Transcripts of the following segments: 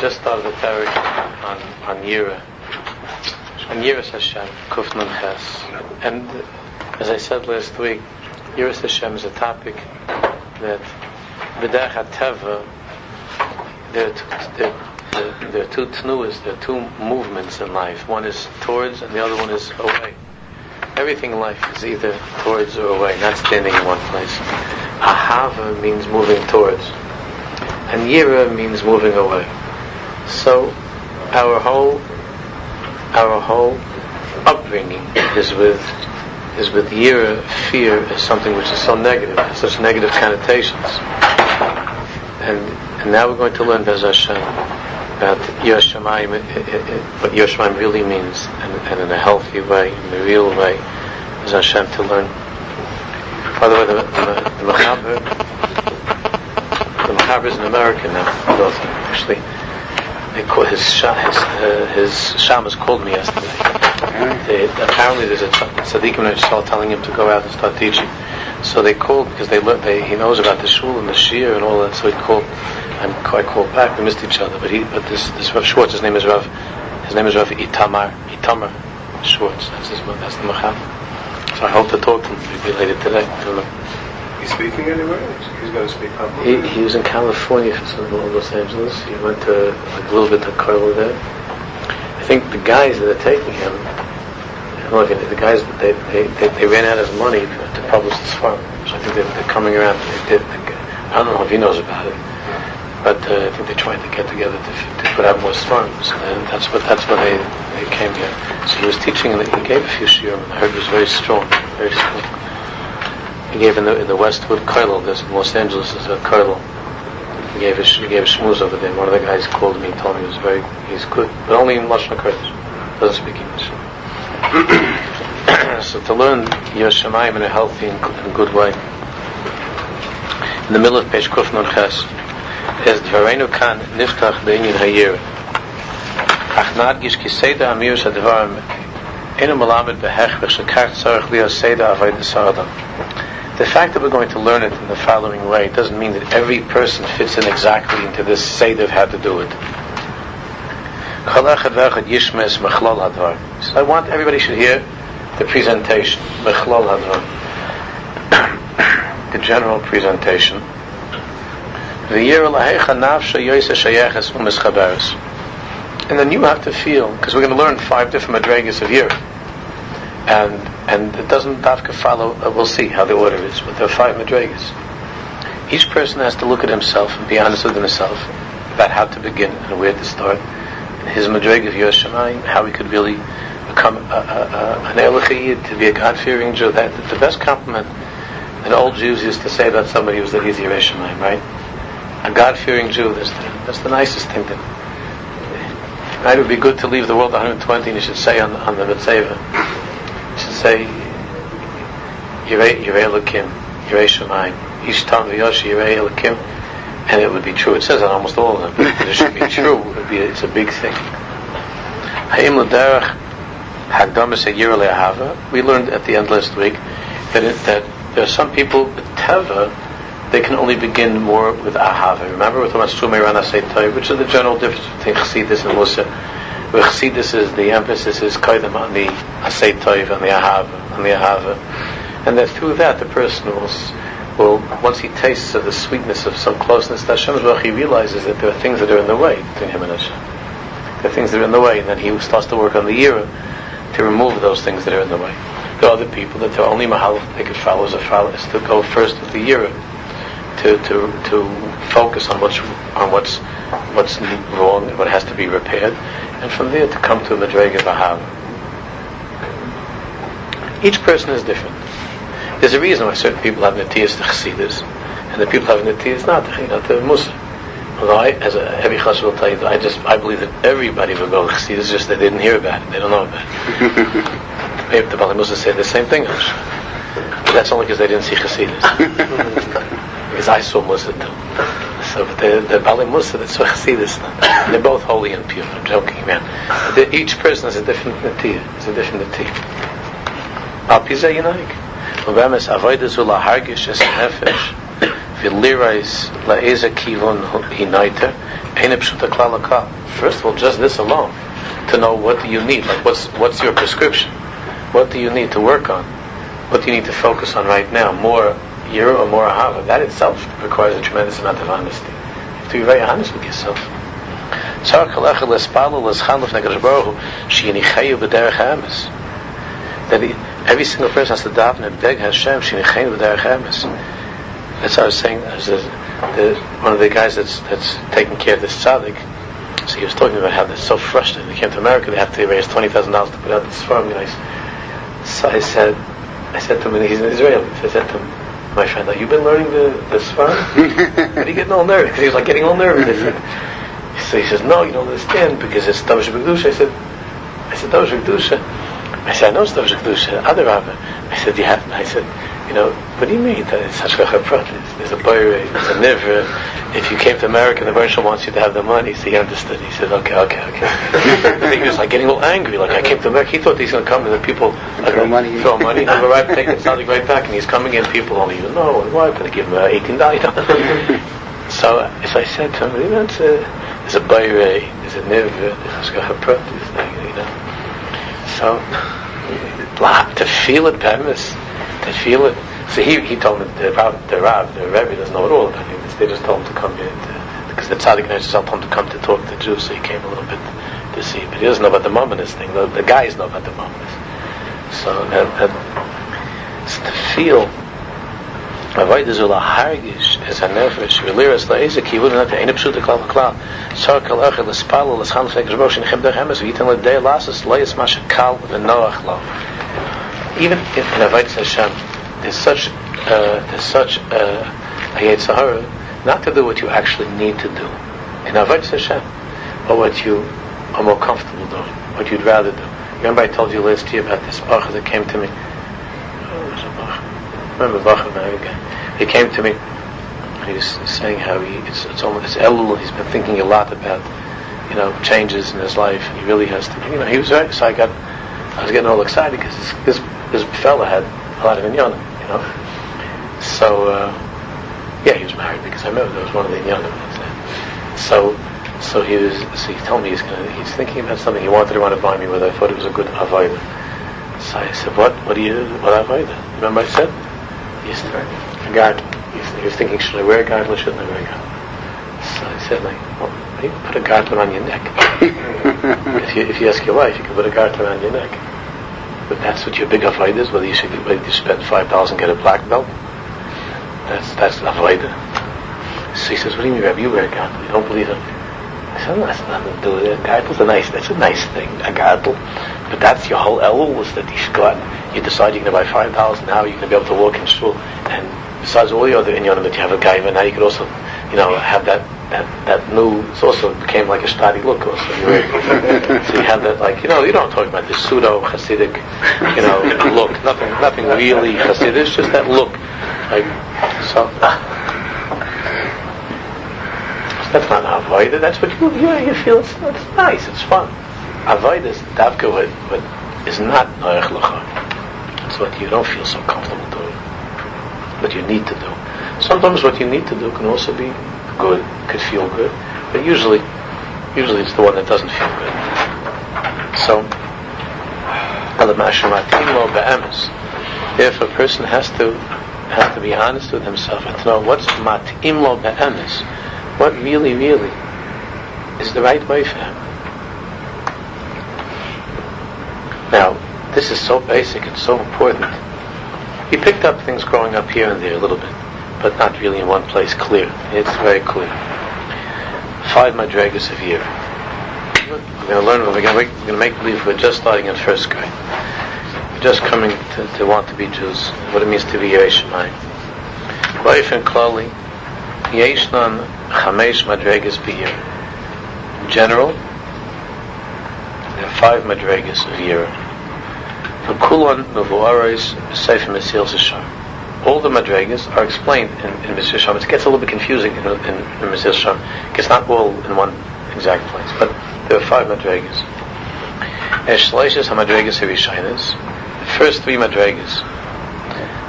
just started the parak on on Yira, on Yiras Hashem, Kufnun Ches, and as I said last week, Yiras Hashem is a topic that B'derech HaTeva, there, there are two tnuas, there are two movements in life. One is towards, and the other one is away. Everything in life is either towards or away, not standing in one place. Ahava means moving towards, and Yira means moving away. So our whole our whole upbringing is with is with Yira, fear is something which is so negative, such negative connotations. And and now we're going to learn Bez Hashem about Yiras Shamayim, what Yiras Shamayim really means, and, and, in a healthy way, in a real way, Bez Hashem to learn. By the way, the, the, the Mechaber, the Mechaber is an American now, actually they call his his uh, his shamas called me yesterday. They, apparently, there's a tzaddikim Yisrael telling him to go out and start teaching. So they called because they, they he knows about the shul and the shir and all that. So he called. I'm, I called back. We missed each other. But he but this this Rav Schwartz. His name is Rav. His name is Rav Itamar Itamar Schwartz. That's his that's the macham. So I hope to talk to him maybe later today. He's speaking anywhere? He's going to speak publicly? He, he was in California for some of Los Angeles. He went to like, a little bit to Carlo there. I think the guys that are taking him, look, the guys they they, they, they ran out of money to, to publish this farm. So I think they're, they're coming around. They did, I don't know if he knows about it, but uh, I think they're trying to get together to, to put out more farms, and that's what that's what they they came here. So he was teaching, and he gave a few shiurim. I heard it was very strong, very strong. He gave in the in the Westwood Kollel. There's in Los Angeles. Uh, is a Kollel. He gave a he gave a over there. One of the guys called me told me he was very he's good, but only in Lashon Kodesh. Doesn't speak English. so to learn Yiras Shamayim in a healthy and, good way. In the middle of page Kuf Nun Ches is Dvareinu Kan Niftach Be'inyin Hayir. Ach Nadgish Ki Seda Amir Shadvarim Inu Malamed Behech V'Shakar Tzarech Liyah Seda Avodah Saradam. The fact that we're going to learn it in the following way doesn't mean that every person fits in exactly into this seder of how to do it. So I want everybody should hear the presentation, the general presentation. And then you have to feel, because we're going to learn five different madrigas of year and and it doesn't dafka follow. Uh, we'll see how the order is, but there are five madrigas. Each person has to look at himself and be honest with himself about how to begin and where to start. His madrig of Yiras Shamayim, how he could really become a, an Elachiyid, to be a God-fearing Jew. That, the best compliment that old Jews used to say about somebody who was that he's Yiras Shamayim, right? A God-fearing Jew. That's the, that's the nicest thing. That? It would be good to leave the world 120, and you should say on, on the Mitzvah to say Yirei Elokim, Yirei Shemaim, Ishtam V'Yoshi Yirei Elokim, and it would be true. It says on almost all of them. it should be true. It would be. It's a big thing. Ha'im l'derech hagdamas ahava. We learned at the end last week that it, that there are some people with teva they can only begin more with ahava. Remember, we're talking about sumei ran which is the general difference between chassidus and mussar. Where Chassidus is the emphasis is koidem on the asay toiv and the ahava and the ahava, and that through that the person will, will once he tastes of the sweetness of some closeness to Hashem, he realizes that there are things that are in the way between him and Hashem. There are things that are in the way, and then he starts to work on the year to remove those things that are in the way. There are other people that the only mahal they could follow is, a follow, is to go first with the year to, to, to focus on what's on what's what's wrong and what has to be repaired, and from there to come to a Madrega Bahava. Each person is different. There's a reason why certain people have Natiyas to Chassidus, and the people have Natiyas not to, not to Mussar. Although I, as a heavy chassid will tell you, I just I believe that everybody will go to Chassidus, just they didn't hear about it, they don't know about it. Maybe the Bali Mussar said the same thing. But that's only because they didn't see Chassidus. because I saw Mussar too. So the the Bali Mussar that's what Chassidus. They're both holy and pure. I'm joking, man. The, each person has a different natir. It's a different natir. Al lahargish es nefesh. First of all, just this alone, to know what do you need, like what's what's your prescription, what do you need to work on, what do you need to focus on right now, more year or more ahava. That itself requires a tremendous amount of honesty. You have to be very honest with yourself. That every single person has to daven and beg Hashem, She nikhainu derechemus. That's what I was saying. The, one of the guys that's that's taking care of this tzaddik, so he was talking about how they're so frustrated. They came to America, they have to raise twenty thousand dollars to put out this farm. You know, so I said, I said to him, he's an Israeli. So I said to him, my friend, have you been learning the the farm? and he getting all nervous because he was like getting all nervous. so he says, no, you don't understand because it's Davish B'Kedusha. I said, I said Davish B'Kedusha. I said, I know it's Davish B'Kedusha. Other Rabbi. I said, you have. I said you know, what do you mean that it's Hashgacha Pratis? There's a boy, there's a nivra. If you came to America, the Bershom wants you to have the money, so he understood. He said, okay, okay, okay. he was like getting all angry, like I came to America. He thought he's going to come and the people like, throw money, throw money, and right, take it, something right back, and he's coming in. People don't even know, and why? Going to give him uh, eighteen dollars. so, as I said to him, you know, it's a, there's a boy, there's a nivra, there's Hashgacha Pratis. So, to feel it, Bemis to feel it. So he, he told me the Rav, the Rav, the Rebbe doesn't know at all about him. They just told him to come here to, because the Tzaddik himself told him to come to talk to Jews, so he came a little bit to see. But he doesn't know about the Mamonis thing. The, the guys know about the Mamonis. So that, that it's to feel Avodah zula hargish es hanefesh v'liras la'ezek kivud not ein pshut klal klal sar kal achel l'spalo rosh in chem l'dei lasas v'noach lo even in, in Avodah Hashem, there's such uh, there's such uh, a Yetzirah not to do what you actually need to do in Avodah Hashem, or what you are more comfortable doing, what you'd rather do. Remember, I told you last year about this Bacha that came to me. He came to me. He was saying how he it's, it's almost it's Elul. He's been thinking a lot about you know changes in his life. He really has to. You know, he was right. So I got I was getting all excited because this, this this fella had a lot of inyanim, you know. So uh, yeah, he was married because I remember there was one of the inyanim. So so he was. So he told me he's gonna. He's thinking about something. He wanted to run it by me whether I thought it was a good avodah. So I said, what? What do you? What avodah? Remember I said? Yes, a garden. He was thinking, should I wear a garden or shouldn't I wear a garden? So I said, like, well, you put a garter around your neck. if you if you ask your wife, you can put a garter around your neck. But that's what your big avoid is, whether you should whether you spend five dollars and get a black belt. That's that's avoid. So he says, What do you mean, Rabbi? You wear a gartel. You don't believe it? I said, no, that's nothing to do with it. A a nice that's a nice thing, a gartel. But that's your whole elul is that you should go out and you decide you're gonna buy five dollars now you're gonna be able to walk in shul and besides all the other inyanim that you have a guy, now you could also, you know, have that that that new it's also became like a study look also. so you have that like you know you don't talk about the pseudo Hasidic you know look nothing nothing really Hasidic it's just that look like so. That's not avoida. That's what you yeah you feel. It's, it's nice. It's fun. Avoida is davka what, what is not noach lacha. It's what you don't feel so comfortable doing. but you need to do. Sometimes what you need to do can also be good, could feel good, but usually, usually it's the one that doesn't feel good. So, if a person has to has to be honest with himself and to know what's mat'im lo be'emes, what really, really is the right way for him. Now, this is so basic and so important. He picked up things growing up here and there a little bit but not really in one place clear. It's very clear. Five madrigas a year. We're going to learn. We're going to, we're going to make believe we're just starting in first grade. We're just coming to, to want to be Jews. What it means to be Yesh Shemayim. Baifin Klali, Yeshnan Chamesh madrigas per year. In general, there are five madrigas a year. For Kulon Mevuares Sefer Mesilas Yesharim all the madrigas are explained in, in Yesharim. It gets a little bit confusing in, in, in Yesharim. It's not all in one exact place, but there are five madrigas. Eshleishes hamadrigas havishinas. The first three madrigas,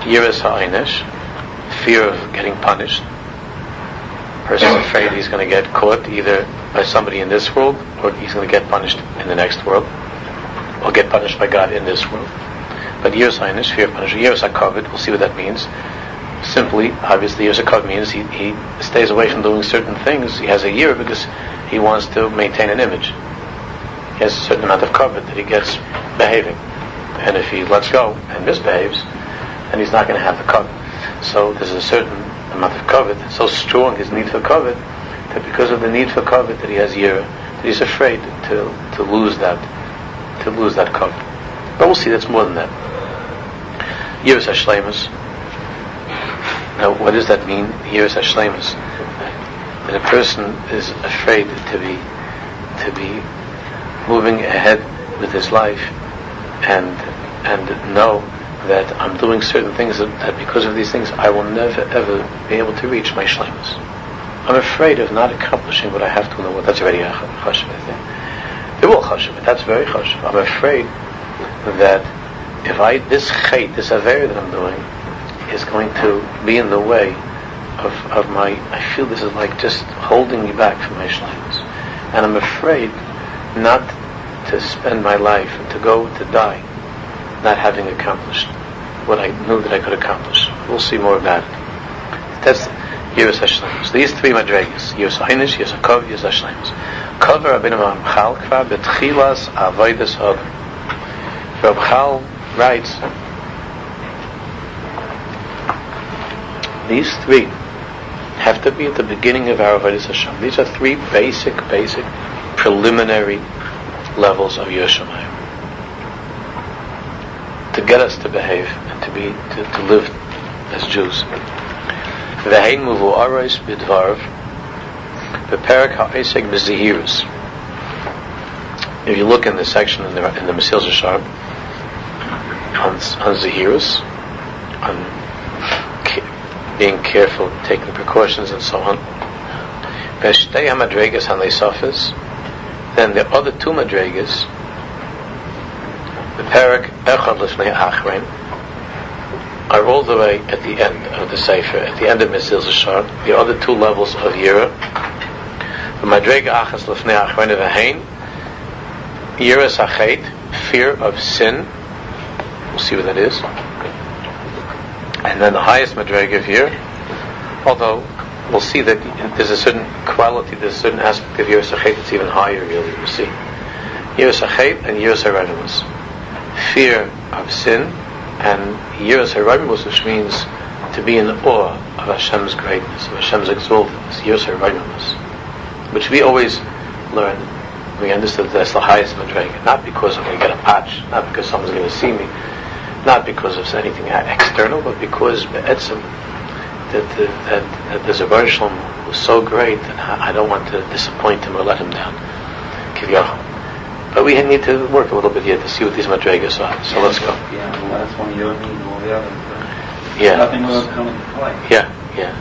yiras ha'einish, fear of getting punished. Person's afraid he's going to get caught either by somebody in this world or he's going to get punished in the next world or get punished by God in this world. But years Einish, fear of punishment. Years HaKavod, we'll see what that means. Simply, obviously, years HaKavod means he, he stays away from doing certain things. He has a year because he wants to maintain an image. He has a certain amount of kavod that he gets behaving. And if he lets go and misbehaves, then he's not going to have the kavod. So there's a certain amount of kavod, so strong his need for kavod, that because of the need for kavod that he has year, that he's afraid to, to lose that, to lose that kavod. But we'll see, that's more than that. Years Hashlemus. Now, what does that mean? Years Hashlemus. That a person is afraid to be, to be moving ahead with his life and, and know that I'm doing certain things that, that, because of these things I will never ever be able to reach my shlemus. I'm afraid of not accomplishing what I have to know. Well, that's already a chashav, I think. They're all chashav, but that's very chashav. I'm afraid that if I, this chait, this aver that I'm doing, is going to be in the way of, of my, I feel this is like just holding me back from my shlemus. And I'm afraid not to spend my life and to go to die not having accomplished what I knew that I could accomplish. We'll see more about it. That's Yiras HaShlemus. These three madregas, Yiras HaInish, Yiras HaKov, Yiras HaShlemus. Cover Rabbeinu Ramchal Kva Betchilas Avodas Hodom. Ramchal writes, these three have to be at the beginning of our Avodas Hashem. These are three basic, basic, preliminary levels of Yiras Shamayim to get us to behave and to be to, to live as Jews. V'hein muvu aros bidvarv beperak ha'eseg b'zihirus. If you look in the section in the in the Mesilas Yesharim on on zihirus, on being careful, taking precautions, and so on. V'shtei hamadregas hanleisafis. Then the other two madregas the parak Echad are all the way at the end of the Sefer, at the end of Mesilas Yesharim, the other two levels of Yira. The Madrega Achas Lifnei Achrein of Ahain, Yira Sachet, fear of sin. We'll see what that is. And then the highest Madrega of Yira, although we'll see that there's a certain quality, there's a certain aspect of Yira Sachet that's even higher, really, we'll see. Yira Sachet and Yira Saranimus fear of sin, and Yiras Haraimus, which means to be in awe of Hashem's greatness, of Hashem's exaltedness, Yiras Haraimus, which we always learn. We understood that that's the highest madrega, not because I'm going to get a patch, not because someone's going to see me, not because of anything external, but because Be'etzim, that, that, that, that the Zabar Shalom was so great that I don't want to disappoint him or let him down. Kivyachal. But we need to work a little bit here to see what these madrigas are. So let's go. Yeah, the last one you don't need all the others. Yeah. Nothing will come into play. Yeah, yeah.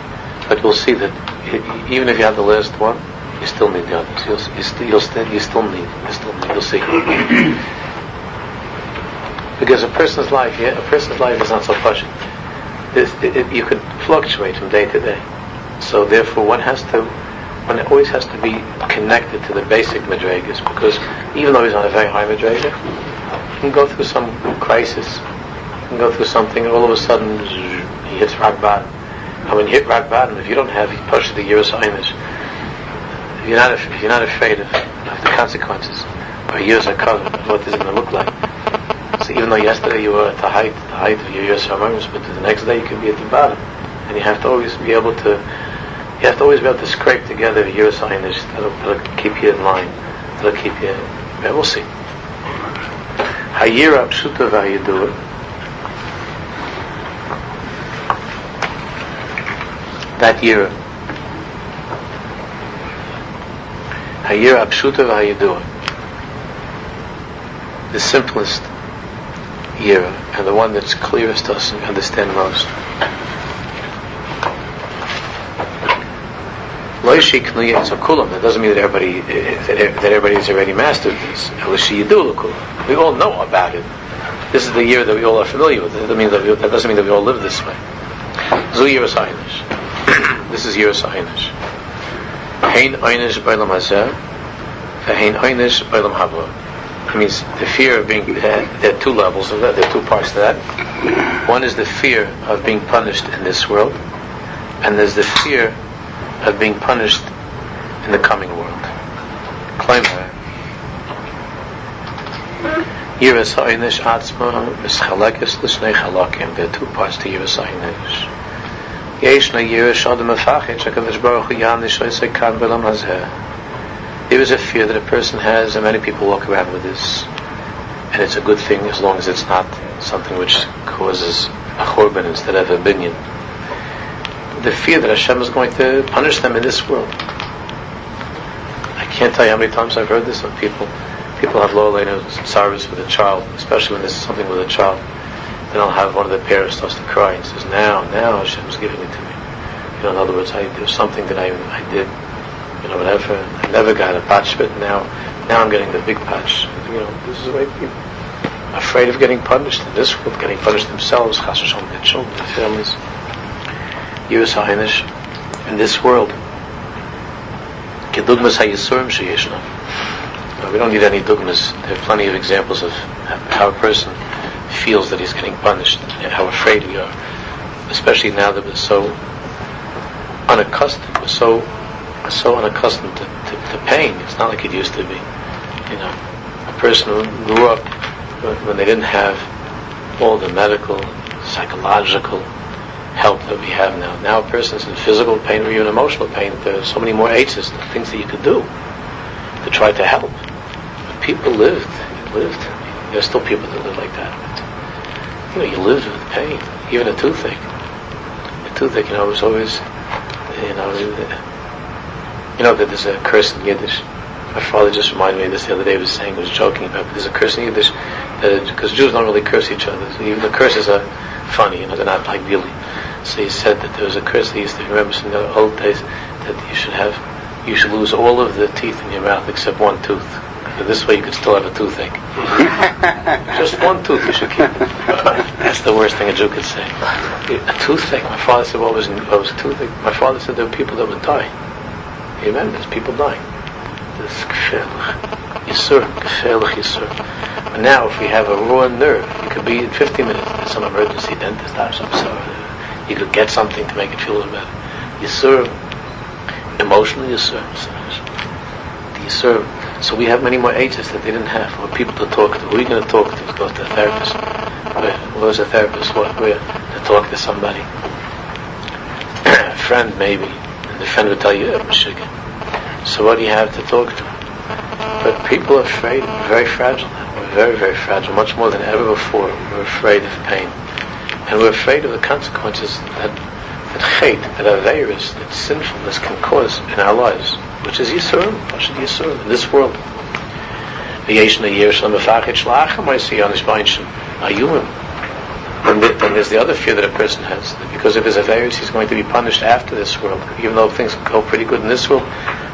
But we'll see that i- even if you have the last one, you still need the others. You'll, you, st- you'll, st- you still need. You still need. You'll see. because a person's life, yeah, a person's life is not so pushing. It, it, you could fluctuate from day to day. So therefore, one has to, one always has to be connected to the basic madrigas because even though he's on a very high madriga, he can go through some crisis, he can go through something, and all of a sudden he hits rock bottom. And when you hit rock bottom, if you don't have, push the years. If you're not, if you're not afraid of, of the consequences, or years are covered, what is it going to look like? So even though yesterday you were at the height, the height of your years but the next day you could be at the bottom, and you have to always be able to, you have to always be able to scrape together your signage that'll, that'll keep you in line, that'll keep you. Yeah, we'll see. Hayira pshuta v'hayidur. That year. Hayira pshuta v'hayidur. The simplest year and the one that's clearest to us and understand most. Loishi knuya is a kulam. That doesn't mean that everybody that everybody's already mastered this. We all know about it. This is the year that we all are familiar with. That doesn't that, we, that, doesn't mean that we all live this way. Zu year This is year Sahinish. Hein einish b'olam hazeh, v'hein einish b'olam haba. It means the fear of being, uh, there are two levels of that, there are two parts to that. One is the fear of being punished in this world, and there's the fear of being punished in the coming world. There are two parts to Yiras ha'inish. Yesh na Yiras adam afachit shakadosh baruch hu yanish oisei kan b'lam hazeh. There is a fear that a person has, and many people walk around with this. And it's a good thing as long as it's not something which causes a chorban instead of a binyan. The fear that Hashem is going to punish them in this world. I can't tell you how many times I've heard this from people. People have low service with a child, especially when this is something with a child. Then I'll have one of the parents starts to cry and says, "Now, now Hashem is giving it to me." You know, in other words, I, there's something that I, I did, you know, whatever. I never got a patch, but now, now I'm getting the big patch. You know, this is the way people are afraid of getting punished in this world, getting punished themselves, chas their children, their families. Yus ha'inish in this world. Kedugmas ha'yisurim. We don't need any dogmas. There are plenty of examples of how a person feels that he's getting punished and how afraid we are. Especially now that we're so unaccustomed, we're so so unaccustomed to, to, to pain. It's not like it used to be. You know, a person who grew up when they didn't have all the medical, psychological help that we have now. Now a person's in physical pain or even emotional pain. There's so many more aces, things that you could do to try to help. But people lived, lived. There's still people that live like that. But, you know, you lived with pain, even a toothache. A toothache, you know, was always, you know, you know that there's a curse in Yiddish. My father just reminded me of this the other day. He was saying, he was joking about, there's a curse in Yiddish because Jews don't really curse each other. Even the curses are funny, you know, they're not like really. So he said that there was a curse he used to remember from the old days that you should have, you should lose all of the teeth in your mouth except one tooth. So this way you could still have a toothache. Just one tooth you should keep. That's the worst thing a Jew could say. A toothache. My father said, what was, what was a toothache? My father said there were people that would die. Remember, there's people dying. This gefährlich. Yisur, gefährlich Yisur. But now, if we have a raw nerve, you could be in 15 minutes, there's some emergency dentist or some sort uh, You could get something to make it feel better. Yisur, emotionally Yisur. The Yisur. So we have many more ages that they didn't have, or people to talk to. Who are you going to talk to? Go to a therapist. Where, where's a therapist? What, where? To talk to somebody. a friend, maybe. And the friend would tell you, I'm So what do you have to talk to? But people are afraid, very fragile. We're very, very fragile, much more than ever before. We're afraid of pain. And we're afraid of the consequences that that hate, that averus, that sinfulness can cause in our lives, which is Yisurim, Pashad Yisurim, in this world. And then there's the other fear that a person has, that because of his averus, he's going to be punished after this world, even though things go pretty good in this world,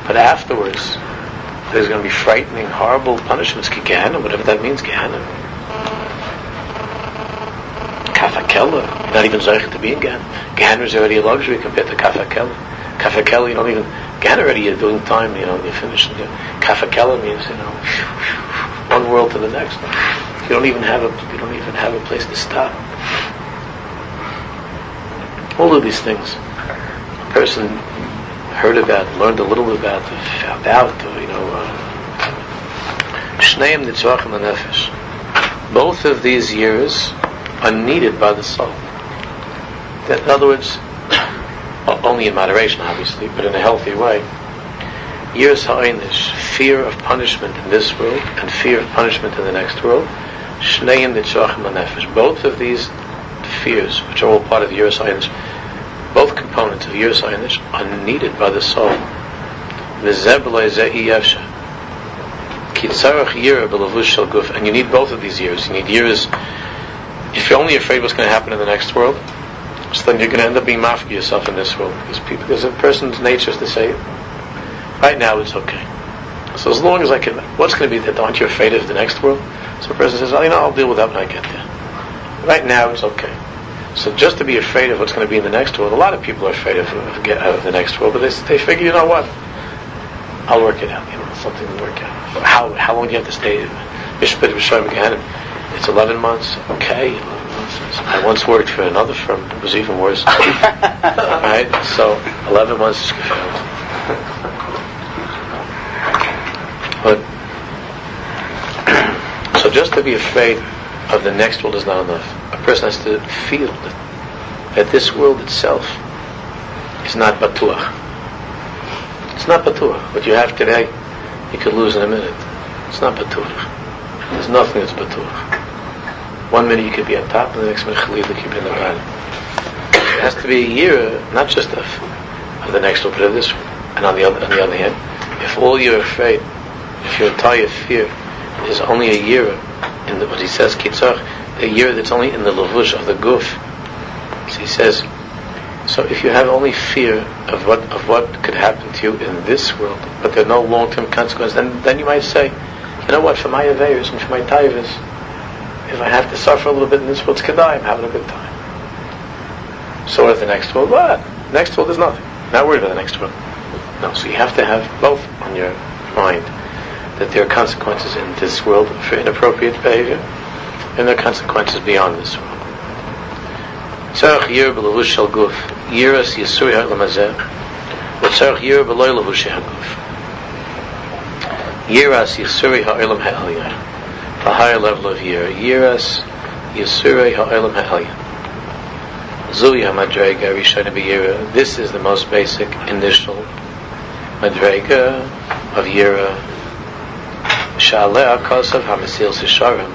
but afterwards, there's going to be frightening, horrible punishments, Gehenna, whatever that means, Gehenna. Kaf HaKela, not even Zeich to be in Gehenna. Gehenna is already a luxury compared to Kaf HaKela. Kafakella, you don't even, Gehenna already you're doing time, you know, you're finished. You know. Kaf HaKela means, you know, one world to the next. You don't even have a, you don't even have a place to stop. All of these things. A person heard about, learned a little bit about, found out, or, you know, uh, Shneim Nitzvachim Nefesh. Both of these years are needed by the soul. In other words, only in moderation, obviously, but in a healthy way. Years ha'inish, fear of punishment in this world and fear of punishment in the next world. Shneim Nitzvachim Nefesh. Both of these fears, which are all part of years ha'inish, components of Yiras Hayinish are needed by the soul. And you need both of these years. You need years. If you're only afraid what's going to happen in the next world, so then you're going to end up being mafki yourself in this world. Because people, because a person's nature is to say, right now it's okay. So as long as I can, what's going to be that? Aren't you afraid of the next world? So a person says, oh, you know, I'll deal with that when I get there. Right now it's okay. So just to be afraid of what's going to be in the next world, a lot of people are afraid of, of, of the next world, but they, they figure, you know what? I'll work it out. You know, something will work out. How how long do you have to stay? Mishpat B'Shem again. It's 11 months. Okay, 11 months. I once worked for another firm. It was even worse. right? So 11 months. But so just to be afraid of the next world is not enough. A person has to feel that, this world itself is not batuach. It's not batuach. What you have today, you could lose in a minute. It's not batuach. There's nothing that's batuach. One minute you could be on top, and the next minute Khalil could be in the bottom. It has to be a year, not just of, of the next world, but of this one. And on the other, on the other hand, if all you're afraid, if your entire fear is only a year in the, what he says, kitzach, a year that's only in the lavush of the guf. So he says, so if you have only fear of what of what could happen to you in this world, but there are no long-term consequences, then then you might say, you know what, for my avers and for my taivas, if I have to suffer a little bit in this world, it's I'm having a good time. So what the next world? What? Next world is nothing. Not worried about the next world. No, so you have to have both on your mind that there are consequences in this world for inappropriate behavior, and there are consequences beyond this world. tzarech yir guf, yiras yisuri ha'lamazeh, v'tzarech yir b'loy. Yiras yisuri ha'olam. The higher level of yir. Yiras yisuri ha'olam. This is the most basic initial madrega of yira שעליה כוסף המסיל סשרים,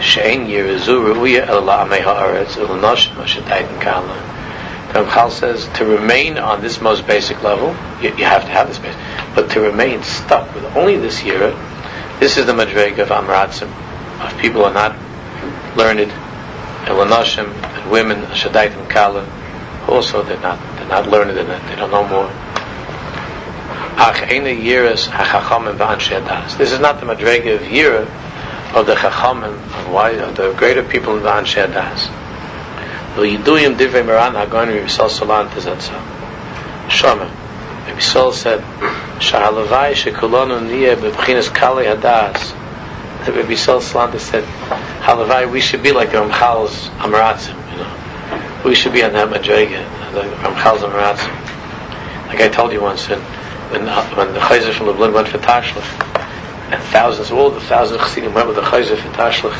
שאין ירזו ראויה אלא לעמי הארץ, אלא נושם אשר דייתן קהלה. Ramchal says to remain on this most basic level, you, you, have to have this base, but to remain stuck with only this year, this is the madrega of Amratzim, of people who are not learned, Elanashim, and women, Shadaitim Kala, also they're not, they're not learned in it, they don't know more. This is not the madrega of Yira of the Chachamim, of why of the greater people in the Anshe Adas. The Yiduyim Divrei Moran Hagon Yisrael Salant is that so. Shoma. Yisrael said, Shahalavai Shekulonu Niye Bebchinas Kali Hadas. The Rabbi Yisrael Salant said, Halavai, we should be like the Ramchal's Amaratzim, you know. We should be on that madrega, the Ramchal's Amaratzim. Like I told you once, when, when the Chozeh from Lublin went for Tashlich, and thousands, all the thousands of Chassidim went with the Chozeh for Tashlich.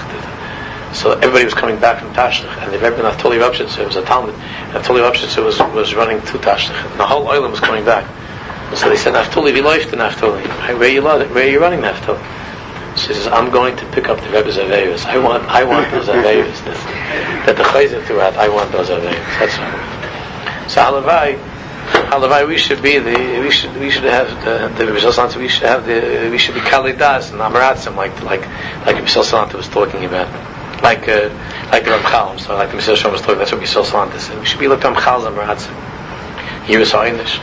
So everybody was coming back from Tashlich, and the Rebbe Naftali Ropshitzer, it was a Talmud, and Naftali Ropshitzer was, was running to Tashlich, and the whole island was coming back. So they said, Naftali, we life to Naftali. Where are you, where are you running, Naftali? She says, I'm going to pick up the Rebbe's Averis. I want, I want those Averis. that the Chozeh threw out, I want those Averis. That's right. So Halavai, Halavai, we should be the we should we should have the the Rishal we should have the we should be Kalidas and Amaratzim like like like Salanta was talking about. Like uh, like the Ramchal, so like the Mesilas Yesharim was talking. That's what Rishal Salanta said. We should be like Ramchal's Amaratzim. Here is Einish.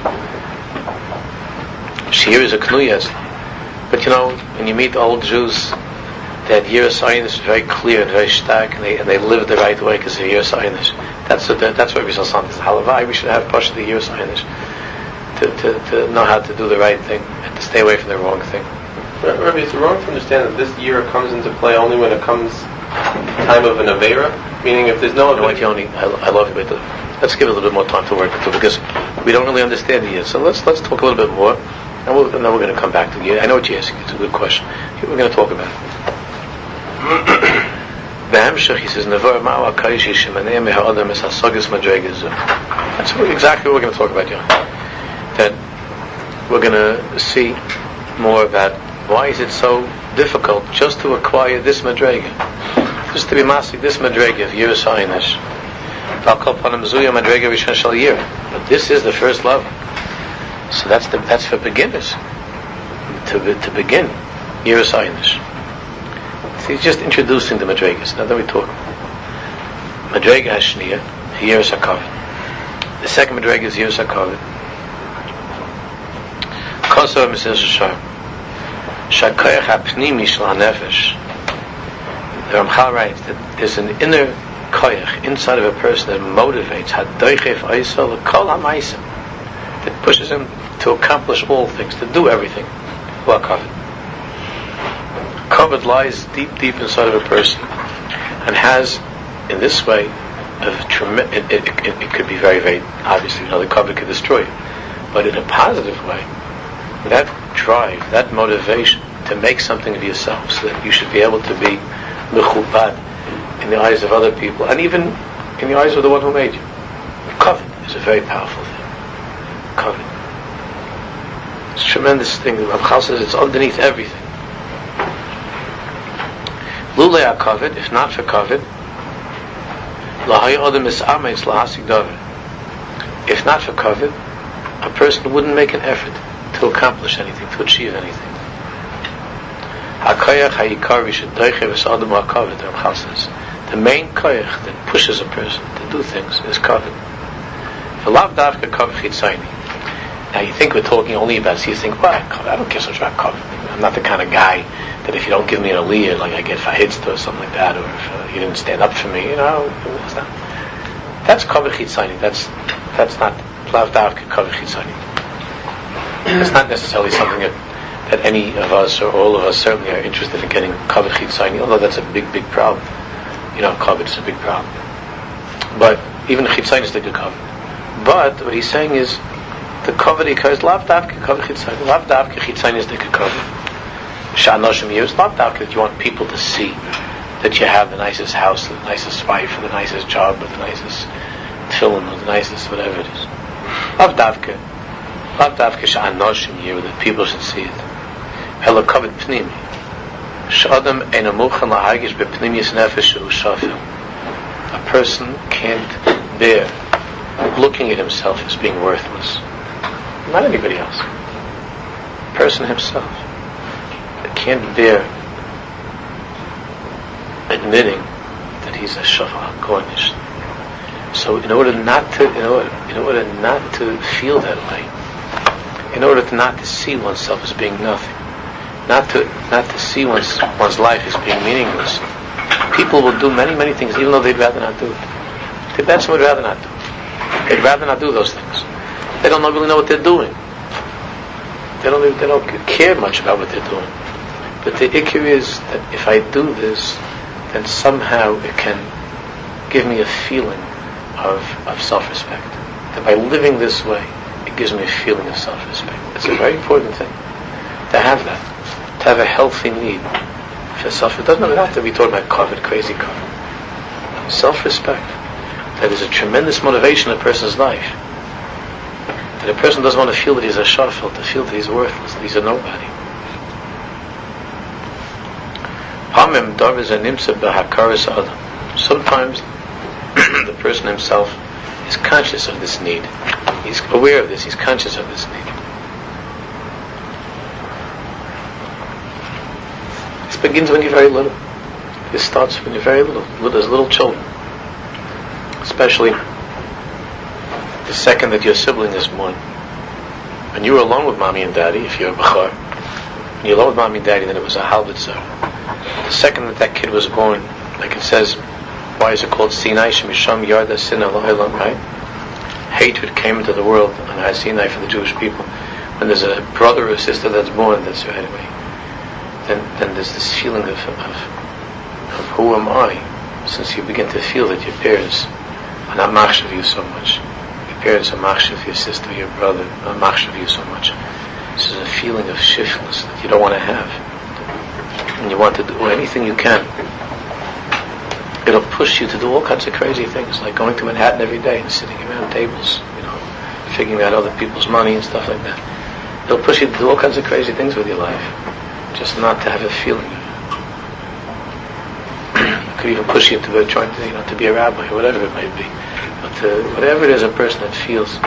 Here is a Knuyas. But you know, when you meet old Jews, that Yiras Einish is very clear and very stark, and they, and they live the right way because of Yiras Einish. That's what that's what Rizal Sant is. Halavai, we should have Pasha the Yiras Einish to, to, to know how to do the right thing and to stay away from the wrong thing. Rabbi, is it wrong to understand that this year comes into play only when it comes time of an Avera? Meaning if there's no... No, I, only, I, I love it, but let's give it a little bit more time to work it because we don't really understand it yet. So let's let's talk a little bit more, and, we'll, and then we're going to come back to you. I know what you're asking. It's a good question. We're going to talk about it. Behemshech, he says, Nevar Ma'u HaKaishi Shemanei Meha'adam Es HaSogis Madregezu. That's exactly what we're going to talk about here. That we're going to see more about why is it so difficult just to acquire this Madrega. Just to be master this Madrega of HaInish. But this is the first level. So that's the, that's for beginners. To, to begin HaInish. So he's just introducing the Madregas. Now then we talk. Madrega Hashniya, Yeris HaKavit. The second Madrega is Yeris HaKavit. Kosovo Mesilas Yesharim. Shakoyach HaPnimi Shal HaNefesh. The Ramchal writes that there's an inner koyach inside of a person that motivates Hadoichef Aisel Kol HaMaisim that pushes him to accomplish all things, to do everything. Covet? Covet lies deep, deep inside of a person and has, in this way, a trem- it, it, it, it could be very, very obviously, you know, the could destroy you. But in a positive way, that drive, that motivation to make something of yourself so that you should be able to be mechubad in the eyes of other people and even in the eyes of the one who made you. Covet is a very powerful thing. Covet. It's a tremendous thing. The Ramchal says it's underneath everything. Lule covet, if not for covet, if not for covet, a person wouldn't make an effort to accomplish anything, to achieve anything. The main koyach that pushes a person to do things is covet. Now you think we're talking only about, so you think, well, I don't care so much about covet. I'm not the kind of guy that if you don't give me an aliyah, like I get fahitzta or something like that, or if uh, you didn't stand up for me, you know, it's not. That's cover chitzani. That's that's not lav davka cover chitzani. It's not necessarily something that, that any of us or all of us certainly are interested in getting cover chitzani, although that's a big, big problem. You know, covet is a big problem. But even chitzani is good cover. But what he's saying is the cover occurs lav davka cover chitzani. Lav davka chitzani is good cover. Shanoshim you. It's not that you want people to see that you have the nicest house, the nicest wife, or the nicest job, or the nicest tefillin, or the nicest whatever it is. Lav davka. Lav davka shanoshim you, that people should see it. Ela kavit pnimi. Shadam ein amuchan lahagish bepnimius nefesh u'shafil. A person can't bear looking at himself as being worthless. Not anybody else. Person himself can't bear admitting that he's a shafar gornish. So in order not to, in order, in order not to feel that way, in order to not to see oneself as being nothing, not to not to see one's one's life as being meaningless, people will do many many things even though they'd rather not do it. Best would rather not do. They'd rather not do those things. They don't really know what they're doing. They don't they don't care much about what they're doing. But the ikir is that if I do this, then somehow it can give me a feeling of, of self-respect. That by living this way, it gives me a feeling of self-respect. It's a very important thing to have that, to have a healthy need for self. It doesn't have to be talking about covet, crazy covet. Self-respect. That is a tremendous motivation in a person's life. That a person doesn't want to feel that he's a shafel, to feel that he's worthless, that he's a nobody. Sometimes the person himself is conscious of this need. He's aware of this. He's conscious of this need. This begins when you're very little. This starts when you're very little, as little children. Especially the second that your sibling is born. When you were alone with mommy and daddy, if you're a bachar, when you're alone with mommy and daddy, then it was a halbitzer the second that that kid was born, like it says, why is it called Sinai? Shemisham Yarda Sinai right? Hatred came into the world on Sinai for the Jewish people. When there's a brother or sister that's born, that's right away. Then, then there's this feeling of, of, of who am I? Since you begin to feel that your parents are not machshav you so much. Your parents are machshav your sister, your brother, are machshav you so much. This is a feeling of shiftless that you don't want to have and you want to do anything you can, it'll push you to do all kinds of crazy things, like going to Manhattan every day and sitting around tables, you know, figuring out other people's money and stuff like that. It'll push you to do all kinds of crazy things with your life, just not to have a feeling. it could even push you to be trying to, you know, to be a rabbi or whatever it might be. But uh, whatever it is, a person that feels,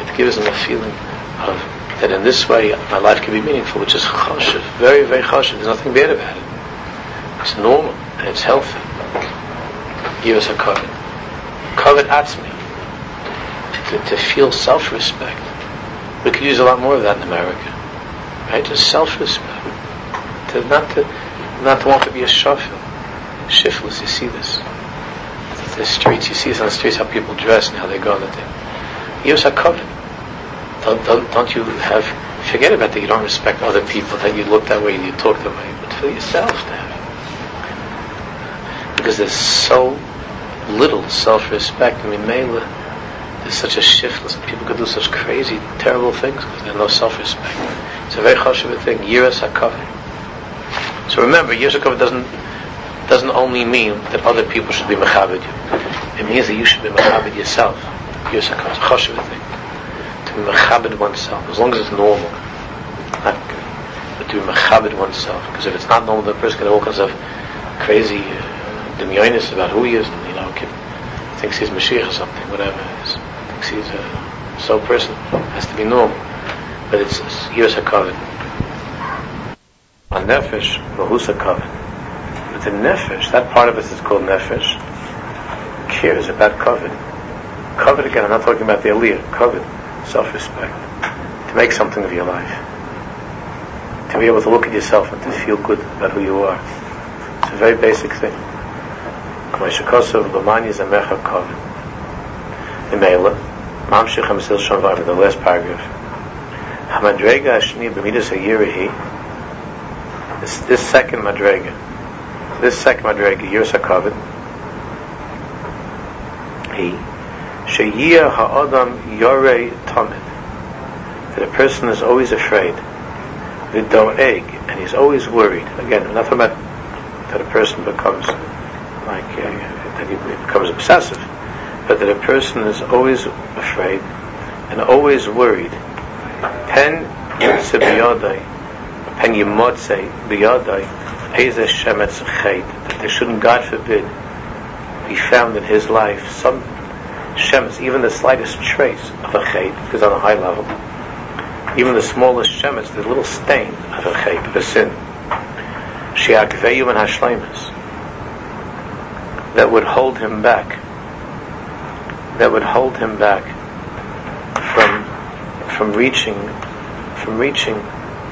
it gives them a feeling of that in this way my life can be meaningful, which is chashiv, very, very chashiv. There's nothing bad about it. It's normal and it's healthy. Give us a covet. Covet atzmi. To, to feel self-respect. We could use a lot more of that in America. Right? Just self-respect. To not to not to want to be a shafil. Shiftless, you see this. The streets, you see this on the streets, how people dress and how they go on the thing. Give us a covet don't, don't, don't you have Forget about that you don't respect other people, that you look that way and you talk that way, but for yourself have. Because there's so little self-respect. I mean, Mela, there's such a shift. Listen, people could do such crazy, terrible things because have no self-respect. It's a very chashuv thing. Yiras hakavod. So remember, yiras hakavod doesn't doesn't only mean that other people should be mechabed you. It means that you should be mechabed yourself. Yiras hakavod. It's a chashuv thing mechabed oneself, as long as it's normal. Not good. But to be mechabed oneself. Because if it's not normal, the person can have all kinds of crazy uh, about who he is, you know, can, thinks he's Mashiach or something, whatever it is. Thinks he's a so person. Has to be normal. But it's, it's here's a nefesh, mahus kavod. But the nefesh, that part of us is called nefesh, cares about kavod. Kavod again, I'm not talking about the aliyah. Kavod self-respect, to make something of your life, to be able to look at yourself and to feel good about who you are. It's a very basic thing. the last paragraph. This this second madrega, this second madrega. He Ha'adam tamid. That a person is always afraid. egg, and he's always worried. Again, nothing about that a person becomes like uh, that he becomes obsessive, but that a person is always afraid and always worried. Pen biyadai, pen yimotze biyadai, eze. That there shouldn't, God forbid, be found in his life some shemitz, even the slightest trace of a chait, because on a high level, even the smallest shemitz, the little stain of a chait, of a sin, shiakveyu and that would hold him back, that would hold him back from from reaching from reaching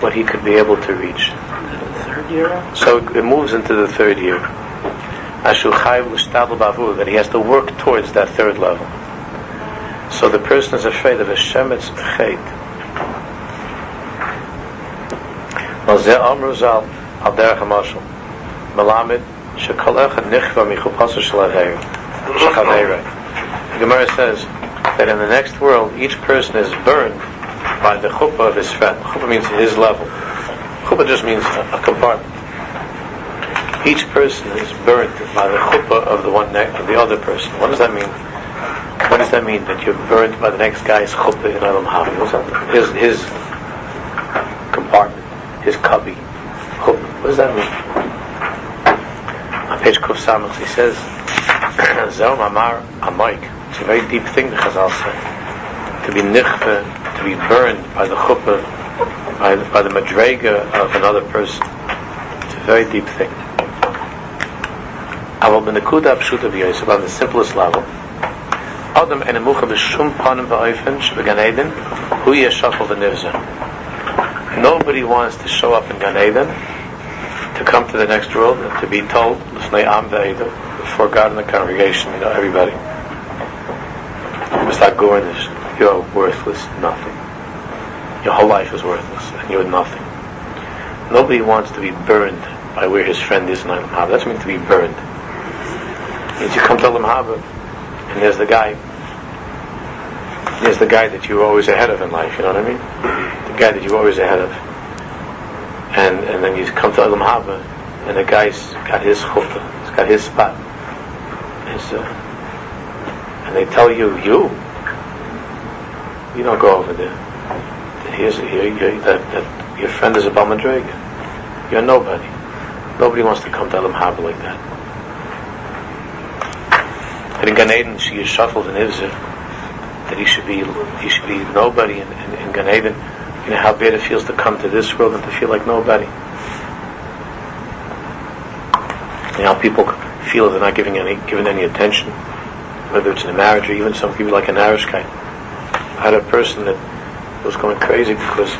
what he could be able to reach. Third year. So it moves into the third year that he has to work towards that third level. So the person is afraid of a shemitz chet. Malzeh Amru Zal al derech hamashal. Melamed shekol echad nichva michupasu The Gemara says that in the next world, each person is burned by the chuppah of his friend. Chuppah means his level. Chuppah just means a, a compartment each person is burnt by the chuppah of the one ne- of the other person. What does that mean? What does that mean that you're burnt by the next guy's chuppah in Olam Haba? His his compartment, his cubby, chuppah. What does that mean? On page Kuf Samach, he says, "Zel Amar Amoik." It's a very deep thing the Chazal say. To be nichve, to be burned by the chuppah, by, by the madrega of another person. It's a very deep thing. Aval b'nekuda pshuta b'yosef on the simplest level. Adam enemucha b'shum panim ba'ofen sh'began Eden hu yeshafel v'nivza. Nobody wants to show up in Gan Eden to come to the next world and to be told before God and the congregation, you know, everybody. Like gornish. You're worthless, nothing. Your whole life is worthless, and you're nothing. Nobody wants to be burned by where his friend is in Olam Haba. That's meant to be burned means you come to Olam Haba, and there's the guy. There's the guy that you were always ahead of in life. You know what I mean? The guy that you were always ahead of. And and then you come to Olam Haba, and the guy's got his chuppah, he's got his spot. Uh, and they tell you, you, you don't go over there. Here's here, here that, that your friend is a Balmadraga. You're nobody. Nobody wants to come to Olam Haba like that. But in Gan Eden, she is shuffled in Ivzir, that he should be he should be nobody in, in, in Gan Eden. You know how bad it feels to come to this world and to feel like nobody. You know how people feel they're not giving any given any attention, whether it's in a marriage or even some people like an Irish guy. I had a person that was going crazy because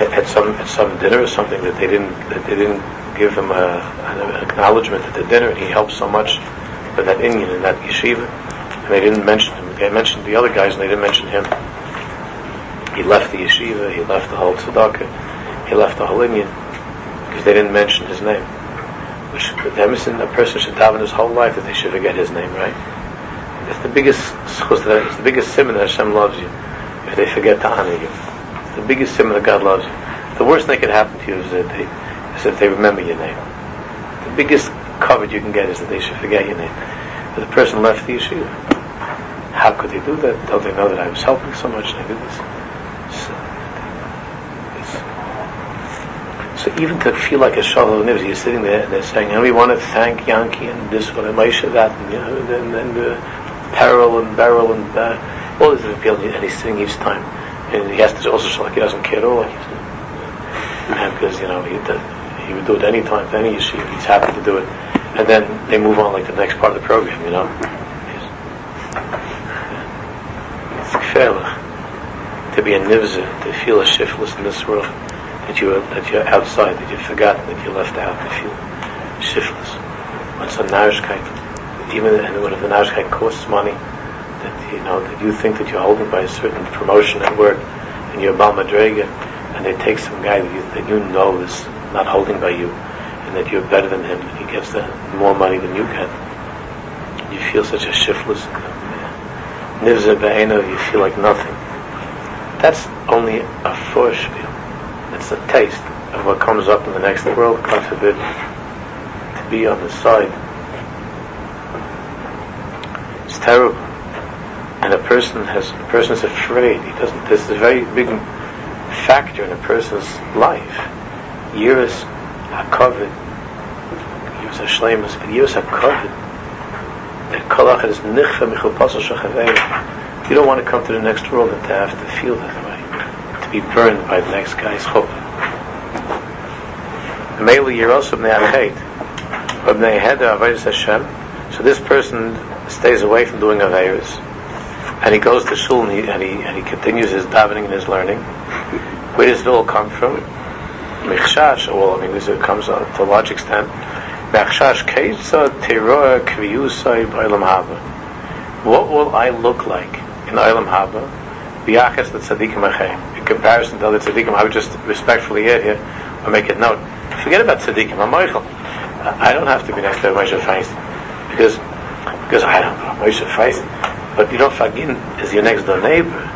at some at some dinner or something that they didn't that they didn't give him a, an acknowledgement at the dinner, and he helped so much for that Indian in that yeshiva, and they didn't mention They mentioned the other guys, and they didn't mention him. he left the yeshiva, he left the whole tzedakah, he left the whole Indian, because they didn't mention his name. Which the emerson, a person should daven his whole life that they should forget his name, right? It's the biggest it's the biggest simon that Hashem loves you if they forget to honor you. It's the biggest simon that God loves you. The worst thing that can happen to you is that they is that they remember your name. The biggest coverage you can get is that they should forget your name. But the person left the yeshiva. How could they do that? Don't they know that I was helping so much and I did this? So, even to feel like a shalom nivs, you're sitting there and they're saying, and we want to thank Yankee and this one and Moshe that and, you know, and, and, uh, Peril and Beryl and uh, all these different and he's sitting each time. And he has to also show like he doesn't care at all. Like and because, you know, he, he would do it any time, any issue, he's happy to do it. And then they move on like the next part of the program, you know. To be a nivza, to feel a shiftless in this world, that you are, that you're outside, that you've forgotten, that you're left out, to feel shiftless. What's a narishkeit? Even and when the narishkeit costs money, that you know that you think that you're holding by a certain promotion at work, and you're Bal Madrega, and they take some guy that you, that you know is not holding by you, and that you're better than him, and he gets the, more money than you get. You feel such a shiftless, nivza be'ena, you feel like nothing. That's only a feel. It's a taste of what comes up in the next world, God forbid, to be on the side. It's terrible. And a person has, a person is afraid. He doesn't, this is a very big factor in a person's life. Years HaKavod, years HaShlemus, but years HaKavod, that Kolach is Nichva Michel Pasal You don't want to come to the next world and to have to feel that way, to be burned by the next guy's chuppah. So this person stays away from doing Averis, and he goes to shul and he, and he, and he continues his davening and his learning. Where does it all come from? Well, I mean, this comes to a large extent. What will I look like in olam haba? B'yachas the tzaddikim achem. In comparison to other tzaddikim, I would just respectfully add here, or make it note. Forget about tzaddikim. I'm Michael. I don't have to be next to Moshe Feinstein because because I don't know Moshe Feinstein. But you know, Fagin is your next door neighbor.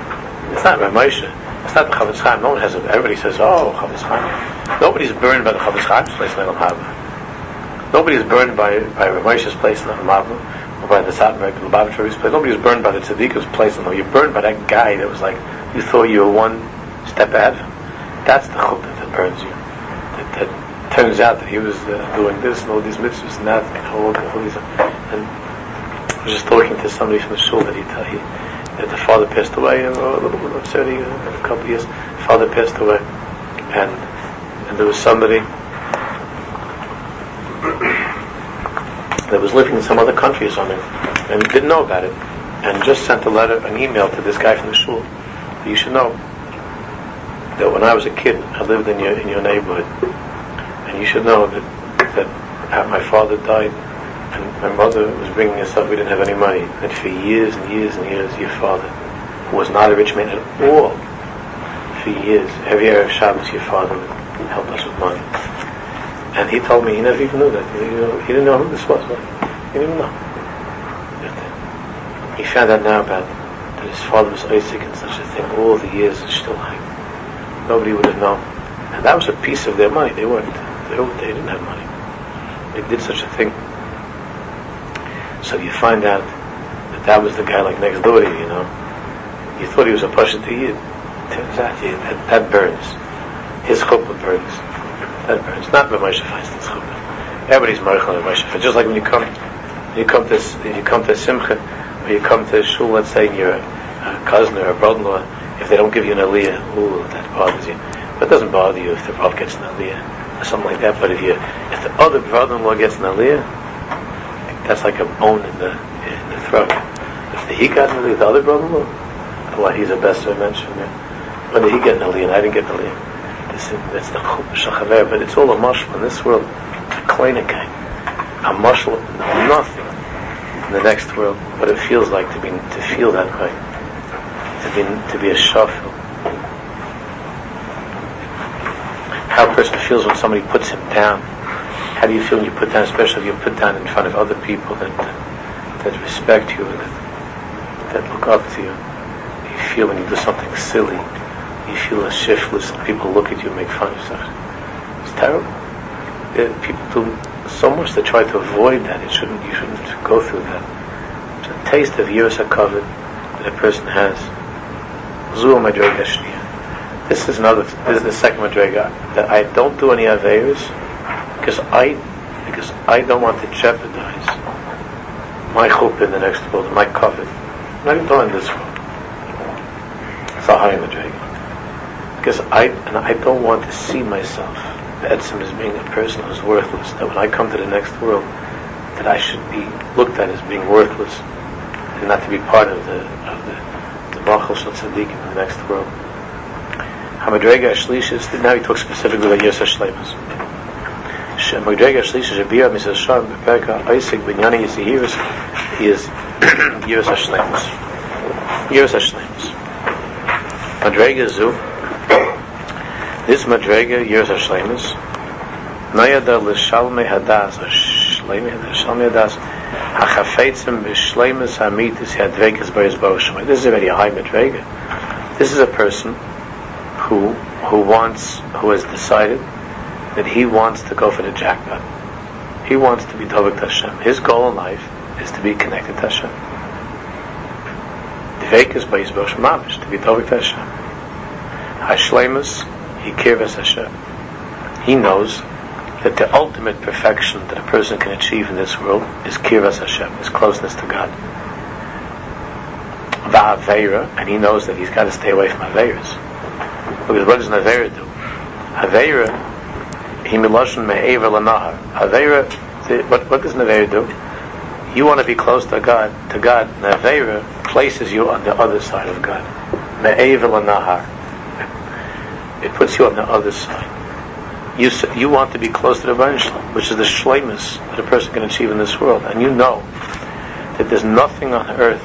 It's not Moshe. It's not the Chofetz Chaim. No one has. Everybody says, "Oh, Chofetz Chaim." Nobody's burned by the Chofetz Chaim's place in Olam Haba. Nobody's burned by by Ramesh's place in the Haba, or by the Satmark and Lubavitcher's place. Nobody's burned by the Tzaddik's place. No, you're burned by that guy that was like you thought you were one step ahead. That's the chuppah that burns you. That, that turns out that he was uh, doing this and all these mitzvahs and that and all, all these. And I was just talking to somebody from the shul that he, he that the father passed away, and uh, certainly a couple of years, father passed away, and and there was somebody that was living in some other country or something, and didn't know about it, and just sent a letter, an email to this guy from the shul. You should know that when I was a kid, I lived in your in your neighborhood, and you should know that that my father died and my mother was bringing us up, we didn't have any money. And for years and years and years, your father, who was not a rich man at all, for years, every Erev Shabbos, your father help us with money. And he told me he never even knew that. He, he didn't know who this was. He didn't even know. He found out now about that his father was Isaac and such a thing. All the years it's still like nobody would have known. And that was a piece of their money. They weren't. They, they didn't have money. They did such a thing. So you find out that that was the guy like next door to you, you know. You thought he was a pasha to you. Turns out that, that burns. His chuppah burns. Burns. Not Moshe Feinstein's chuppah. Everybody's Marchal and Moshe Just like when you come, you come to you come to Simcha, or you come to shul, let's say, you're a uh, cousin or a brother-in-law, if they don't give you an aliyah, ooh, that bothers you. But it doesn't bother you if the Rav gets an aliyah or something like that. But if you, if the other brother-in-law gets an aliyah, that's like a bone in the in the throat. If the he got an aliyah, the other brother-in-law, well, he's a best mention. When did he get an aliyah I didn't get an aliyah? This, is, that's the shachaver, but it's all a mushal in this world. It's a mushal, nothing in the next world. What it feels like to be to feel that way, to be to be a shafil, how a person feels when somebody puts him down. How do you feel when you put down, especially if you're put down in front of other people that that respect you and that, that look up to you? You feel when you do something silly. You feel a shiftless people look at you and make fun of you. It's terrible. People do so much to try to avoid that. It shouldn't. You shouldn't go through that. It's a taste of years covered that a person has. This is another. This is the second Madrega that I don't do any Averas because I because I don't want to jeopardize my hope in the next world, my kavod. I'm not even talking this world. It's a high Madrega because I and I don't want to see myself Etzim as being a person who's worthless. That when I come to the next world, that I should be looked at as being worthless and not to be part of the of the Bachel Shal Tzaddik in the next world. Hamadrega Ashlishis, now he talks specifically about Yosef Shleimus. Hamadrega Ashlishis, Shabira Mrs. Sham, Beperka, Isaac, Binyani, Yisihiris, he is Yosef Shleimus. Yosef Shleimus. Madrega Zu, this Madrega, Yosef Shleimus, Nayada L'Shalme Hadas, Shalme Hadas, Hachafetzim b'shleimus hamitis hadvekas b'yis b'oshemai. This is a high madrega. This is a person who who wants who has decided that he wants to go for the jackpot. He wants to be Dovik Hashem. His goal in life is to be connected to Hashem. Dvekas b'yis b'oshemai to be Dovik Hashem. Hashleimus he kirvas Hashem. He knows that the ultimate perfection that a person can achieve in this world is kirvas Hashem, is closeness to God. Va'aveira, and he knows that he's got to stay away from Aveiras. Because what does an Aveira do? Aveira, he miloshin me'ever lanahar. Aveira, what, what does an Aveira do? You want to be close to God, to God, and Aveira places you on the other side of God. Me'ever lanahar. It puts you on the other side you you want to be close to the Shalom, which is the shleimus that a person can achieve in this world, and you know that there's nothing on earth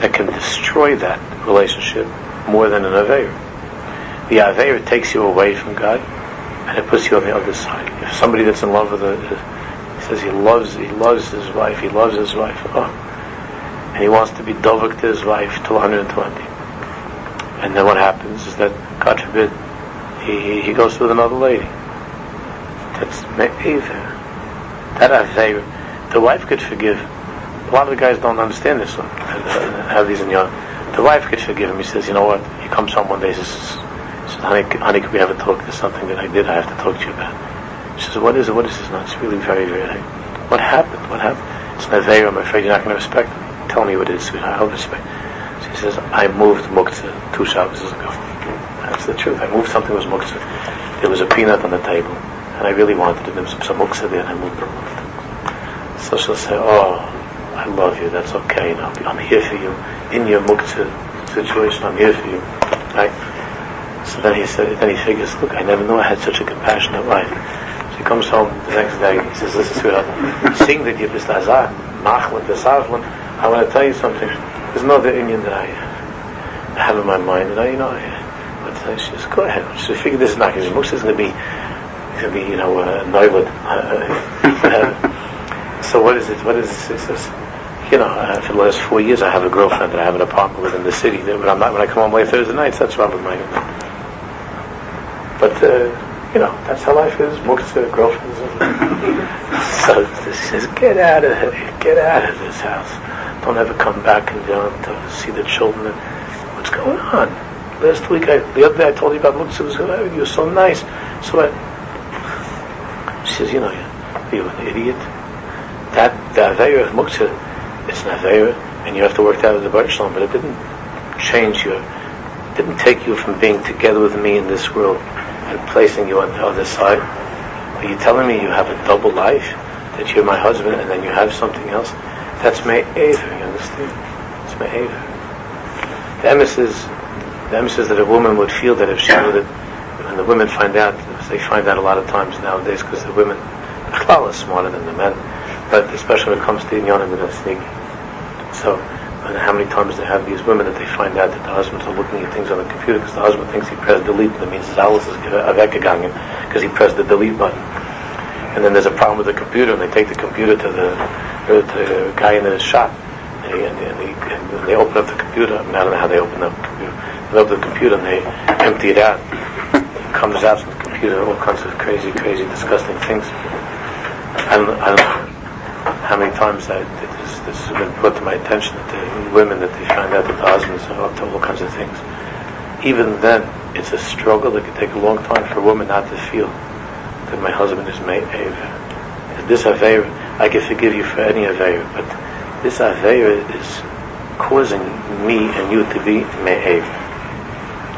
that can destroy that relationship more than an aveir. The aveir takes you away from God, and it puts you on the other side. If somebody that's in love with a, uh, he says he loves he loves his wife, he loves his wife, oh, and he wants to be dovak to his wife till 120, and then what happens is that God forbid he, he goes with another lady that's me'ever. That I say, The wife could forgive. A lot of the guys don't understand this. Have uh, uh, these in your. The wife could forgive him. He says, you know what? He comes home one day. He says, honey, honey, could we have a talk? There's something that I did. I have to talk to you about. She says, what is it? What is this? No, it's really very, very. What happened? What happened? It's an aveir. I'm afraid you're not going to respect me. Tell me what it is, sweetheart. I'll respect. She says, I moved muktzah two Shabbos ago. That's the truth. I moved something that was muktzah. There was a peanut on the table and I really wanted to do some, some muksa there, and I moved her. So she'll say, "Oh, I love you. That's okay. You I'm here for you in your muksa situation. I'm here for you." Right? So then he said, then he figures, "Look, I never knew I had such a compassionate wife." She comes home the next day. He says, "Listen, sweetheart, seeing that you're bistazar, machlin, besavlin, I want to tell you something. There's another Indian that I have in my mind, and I, you know." I, but she says, "Go ahead." She figured this is not going to be. It's going to be to be, you know, uh, Neuland. Uh, so what is it? What is this? this you know, uh, for the last four years, I have a girlfriend that I have an apartment with in the city. When I'm not, when I come home late Thursday nights, that's wrong with my. But uh, you know, that's how life is. Muktzah, girlfriends. so he says, get out of here, get out of this house. Don't ever come back and down to see the children. What's going on? Last week, I, the other day, I told you about Muktzah. Was going good. You were so nice. So I, she says, you know, you're an idiot. That, the Aveira Muktzah, it's an Aveira, and you have to work that out of the Baruch but it didn't change you. It didn't take you from being together with me in this world and placing you on the other side. Are you telling me you have a double life? That you're my husband and then you have something else? That's my Me'aver, you understand? It's Me'aver. The emissaries, the emissaries that a woman would feel that if she would when the women find out they find out a lot of times nowadays because the women, is smarter than the men, but especially when it comes to Inyanim and sneak. So, how many times they have these women that they find out that the husbands are looking at things on the computer because the husband thinks he pressed delete and it means his is avekgegangen because he pressed the delete button. And then there's a problem with the computer, and they take the computer to the, uh, to the guy in the shop, he, and they open up the computer. I, don't know how they open up the computer. They the computer and they empty it out. It comes out from the computer all kinds of crazy, crazy, disgusting things. I don't, I don't know how many times I, this, this has been put to my attention that the women that they find out that the husbands are up to all kinds of things. Even then, it's a struggle. It can take a long time for a woman not to feel that my husband is me'aver. This aveira, I can forgive you for any aveira, but this aveira is causing me and you to be me'aver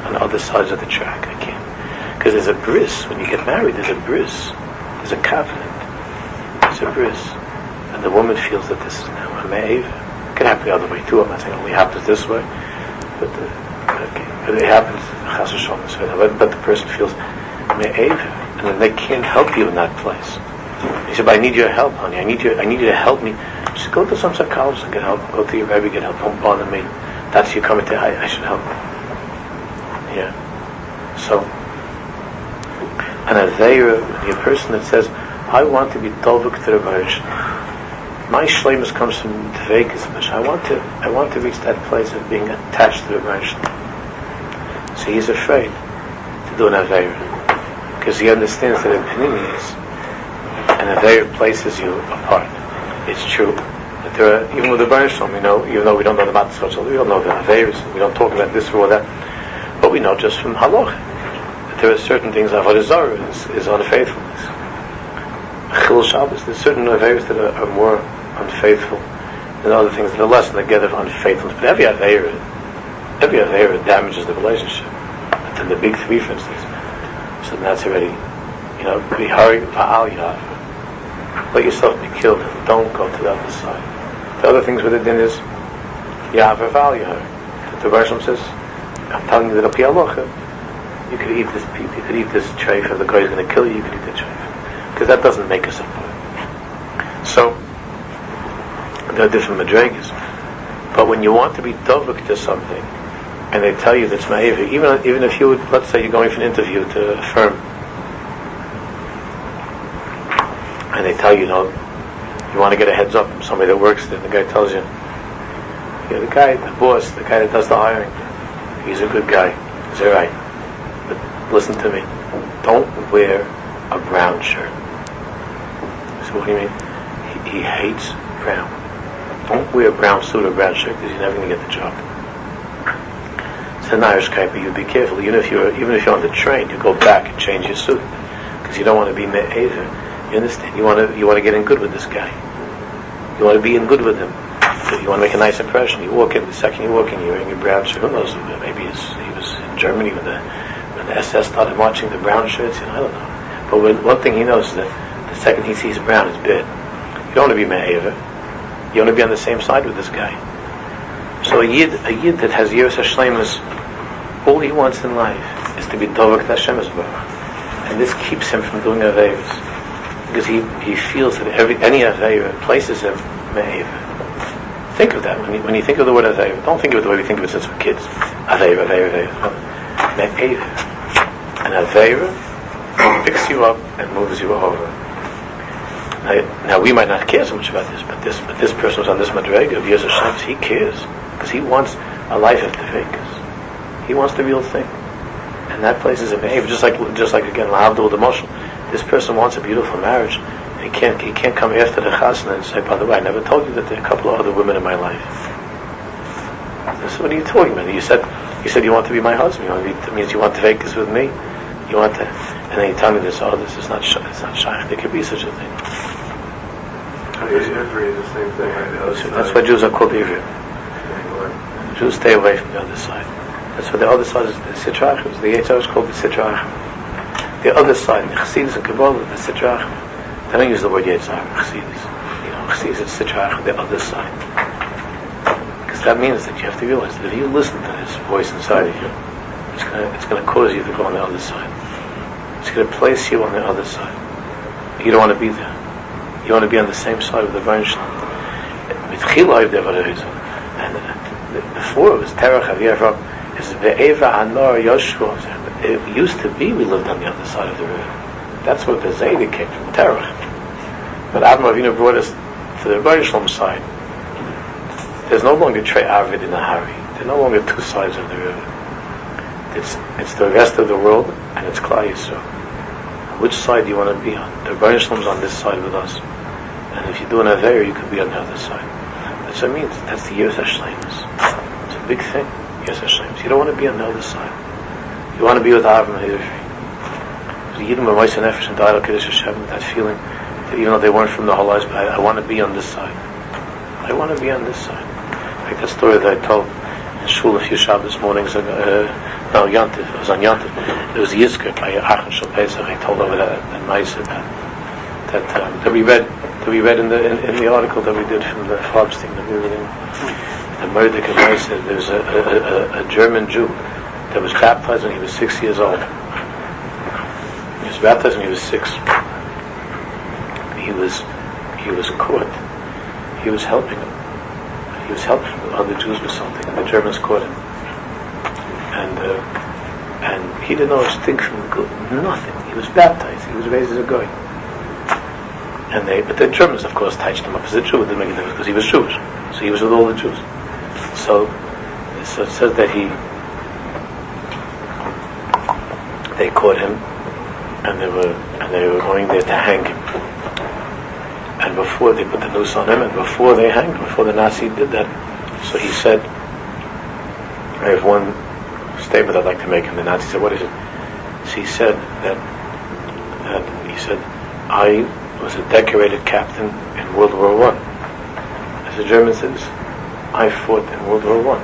on other sides of the track. I can't. Because there's a bris. When you get married, there's a bris. There's a covenant. There's a bris. And the woman feels that this is now a me'aver. It can happen the other way too. I'm not saying it only happens this way. But, uh, okay. but it happens, but, but the person feels me'aver and then they can't help you in that place. He said, but I need your help, honey. I need you, I need you to help me. Said, go to some psychologist and get help. Go to your Rebbe, get help. Don't bother me. That's you coming to, I, I should help. Yeah. So, and a there, a person that says, I want to be Tovuk to the. My shlemus comes from Vegas, I want to, I want to reach that place of being attached to the Virgin. So he's afraid to do an Aveira because he understands that in Paninius, and Aveir places you apart. It's true. That there are, even with the Baruch we know, even though we don't know the Matzvot, we don't know the Aveirs, we don't talk about this or that, but we know just from Halach that there are certain things, Avodah Zarah is, is unfaithfulness. Chil Shabbos, there's certain Aveirs that are, are, more unfaithful than other things that are less than the of unfaithfulness. But every Aveir, every Aveir damages the relationship. But then the big three, for instance, so that's already, you know, be hurry, Ba'al Yav. Let yourself be killed. Don't go to the other side. The other things with the din is, Yav Val Yav. The Rasham says, I'm telling you that a Pialocha, you could eat this you could eat this treif, if the guy is going to kill you, you could eat the treif. Because that doesn't make us a So, there are different madrigas. But when you want to be dovuk to something, and they tell you that's ma'avi, even even if you would, let's say you're going for an interview to a firm, and they tell you, you know, you want to get a heads up from somebody that works there, the guy tells you, yeah, the guy, the boss, the guy that does the hiring, he's a good guy, he's all right, but listen to me, don't wear a brown shirt. So what do you mean? He, he hates brown. Don't wear a brown suit or brown shirt because you're never going to get the job an Irish guy, but you be careful. Even if you're even if you're on the train, you go back and change your suit because you don't want to be me'aver. You understand? You want to you want to get in good with this guy. You want to be in good with him. You want to make a nice impression. You walk in the second you walk in, you're wearing your brown shirt. Who knows? Maybe he was in Germany when the when the SS started marching the brown shirts. You know, I don't know. But when, one thing he knows is that the second he sees brown, it's bad. You don't want to be me'aver. You want to be on the same side with this guy. So a yid, a yid that has years Hashlemus all he wants in life is to be Dovak Hashem And this keeps him from doing Averis. Because he, he feels that every, any Aveir places him Me'av. Think of that. When you, when you think of the word Aveir, don't think of it the way we think of it since we're kids. Aveir, Aveir, Aveir. Me'av. An picks you up and moves you over. Now, now, we might not care so much about this, but this but this person was on this Madrega of years of Shabbos, he cares. Because he wants a life of Tevekas. He wants the real thing. And that place is a just like just like again La'avdul the Moshel. This person wants a beautiful marriage. He can't he can't come after the chasna and say, by the way, I never told you that there are a couple of other women in my life. So what are you talking about? You said you said you want to be my husband. You want to be, that means you want to take this with me. You want to, and then you tell me this. Oh, this is not it's not shy. There could be such a thing. Is the same thing, right? That's why Jews are called Ivri. Jews stay away from the other side. That's why the other side is the Sitra Achra. The Yetzirah is called the Sitra Achra. The other side, Chassidus and Kabbalah, the Sitra Achra. They don't use the word Yetzirah, Chassidus. You know, Chassidus is Sitra Achra, the other side. Because that means that you have to realize that if you listen to this voice inside of you, it's going it's to cause you to go on the other side. It's to place you on the other side. You don't want to be there. You want to be on the same side of the Weinstein. And before it was Terach Aviyah Ve'eva Hanor Yoshua. It used to be we lived on the other side of the river. That's where the Zayda came from, Terach. But Avram Avinu brought us to the Rebbe Shalom side. There's no longer Trey Avid in a hurry. There are no longer two sides of the river. It's, it's the rest of the world and it's Klal Yisrael. Which side do you want to be on? The Rebbe Shalom's on this side with us. And if you do an Aveir, you could be on the other side. That's what it means. That's the Years Hashlemus. It's a big thing. Years Hashlemus. You don't want to be on the other side. You want to be with Avram Hidri. The Yiddim of Moise Nefesh and Dial Kiddush Hashem, that feeling that even though they weren't from the whole lives, I, I want to be on this side. I want to be on this side. Like that story that I told in Shul a few Shabbos mornings ago, uh, no, Yantiv, it was on Yantiv. It was Yizkir by Achim Shal Pesach. I told over that, that nice that, that, um, that we read that we read in the in, in, the article that we did from the Farbstein that we were in the Murdoch Meiser. There's a, a, a, a German Jew that was baptized when he was six years old. He was baptized when he was six. He was he was caught. He was helping him. He was helping other Jews with something, the Germans caught him. And uh, and he didn't know a stink from good, nothing. He was baptized. He was raised as a guy. And they, but the Germans, of course, touched him up as a Jew. It didn't a difference because he was Jewish. So he was with all the Jews. So, so it says that he, they caught him, and they were, and they were going there to hang him. And before they put the noose on him, and before they hanged before the Nazi did that, so he said, I have one statement I'd like to make. And the Nazi said, what is it? So he said that, that he said, I was a decorated captain in World War One. As the German says, I fought in World War One.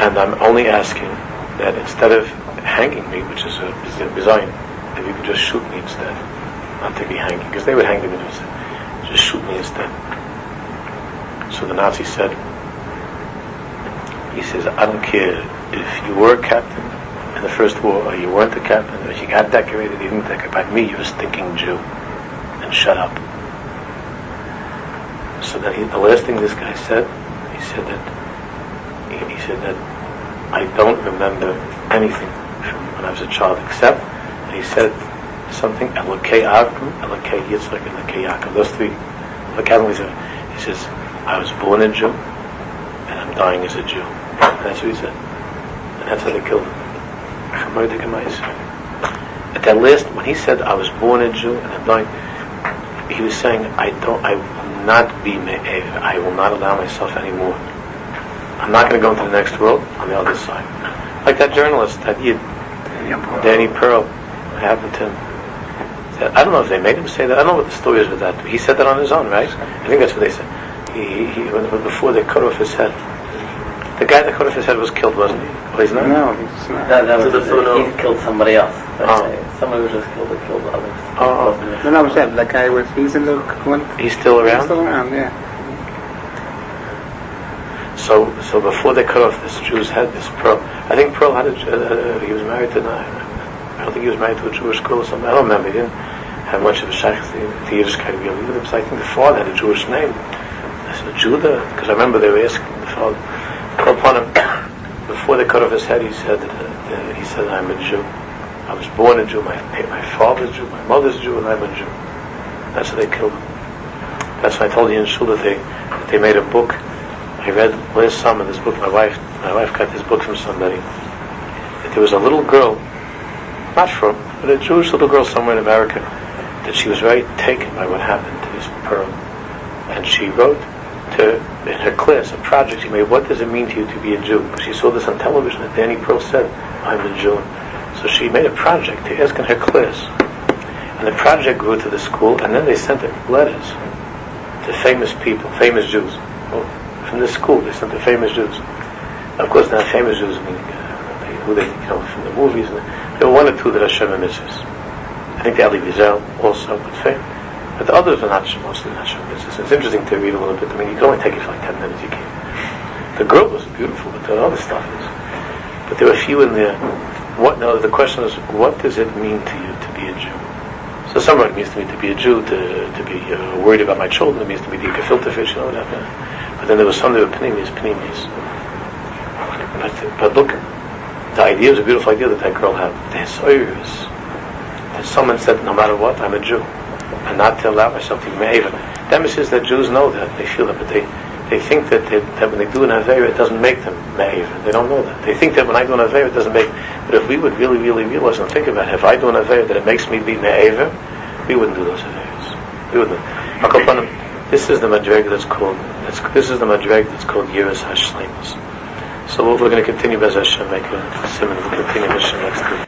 And I'm only asking that instead of hanging me, which is a design, that you could just shoot me instead, not to be hanging, because they would hang me just, just shoot me instead. So the Nazi said, he says, I don't care if you were a captain in the First War, or you weren't a captain, or you got decorated, didn't decorate. By me, you're a stinking Jew. And shut up. So then he, the last thing this guy said, he said that, he, he said that I don't remember anything from when I was a child except, and he said something, Elokei Avram, Elokei Yitzchak, Elokei Yaakov. Those three, he says, I was born a Jew, and I'm dying as a Jew. And that's what he said. And that's how they killed him. At that last, when he said, I was born a Jew and I'm dying, he was saying, I don't, I not be me'ev. I will not allow myself anymore. I'm not going to go into the next world on the other side. Like that journalist, that Yid, Danny Pearl, what happened to him? I don't know if they made him say that. I don't know what the story is with that. He said that on his own, right? I think that's what they said. He, he, before they cut off his head. The guy that cut off his head was killed, wasn't he? Oh, he's not? No, he's not. That, that was So the photo- he killed somebody else. Oh. Somebody who just killed or killed others. Oh, No, no, was that that guy was, he's in the one, He's still around. he's still around, yeah. So, so before they cut off this Jew's head, this Pearl, I think Pearl had a, uh, he was married to, I don't think he was married to a Jewish girl or something. I don't remember. He didn't have much of a shaykh, the, the Yiddish kind of with him. So I think the father had a Jewish name. I said, Judah? Because I remember they were asking the father, him. Before they cut off his head, he said, uh, he said, I'm a Jew. I was born a Jew. My, my father's Jew. My mother's Jew, and I'm a Jew. That's how they killed him. That's why I told you in shul that they, that they made a book. I read last summer this book. My wife, my wife got this book from somebody. That there was a little girl, not from, but a Jewish little girl somewhere in America, that she was very taken by what happened to this pearl, and she wrote to her class a project she made. What does it mean to you to be a Jew? She saw this on television that Danny Pearl said, "I'm a Jew." So she made a project to ask in her class, and the project grew to the school, and then they sent letters to famous people, famous Jews. Well, from the school, they sent to famous Jews. Of course, not famous Jews, I mean, uh, they- who they, you know, from the movies. There were one or two that are Shem mitzvahs. I think the Elie Wiesel also, but fame. But the others are not, mostly not mitzvahs. It's interesting to read a little bit. I mean, you can only take it for like 10 minutes, you can't. The girl was beautiful, but the other stuff is. But there were a few in there. What, no, the question is, what does it mean to you to be a Jew? So some it means to me to be a Jew, to, to be uh, worried about my children, it means to be the gefilte fish, you know, whatever. But then there was some that were panimis, panimis. But, but look, the idea is a beautiful idea that that girl had. The Hisoyers, someone said, no matter what, I'm a Jew, and not to allow myself to be me'aver. That means that Jews know that, they feel that, but they, they think that, they, that when they do an Aveira, it doesn't make them me'aver. They don't know that. They think that when I do an Aveira, it doesn't make, but if we would really, really realize and think about it, if I do an Aveira that it makes me be me'aver, we wouldn't do those Aveiras. We wouldn't. This is the Madreg that's called, that's, this is the Madreg that's called Yiras HaShleimus. So we're going to continue, Bez Hashem, make a simon, we'll continue Hashem next week.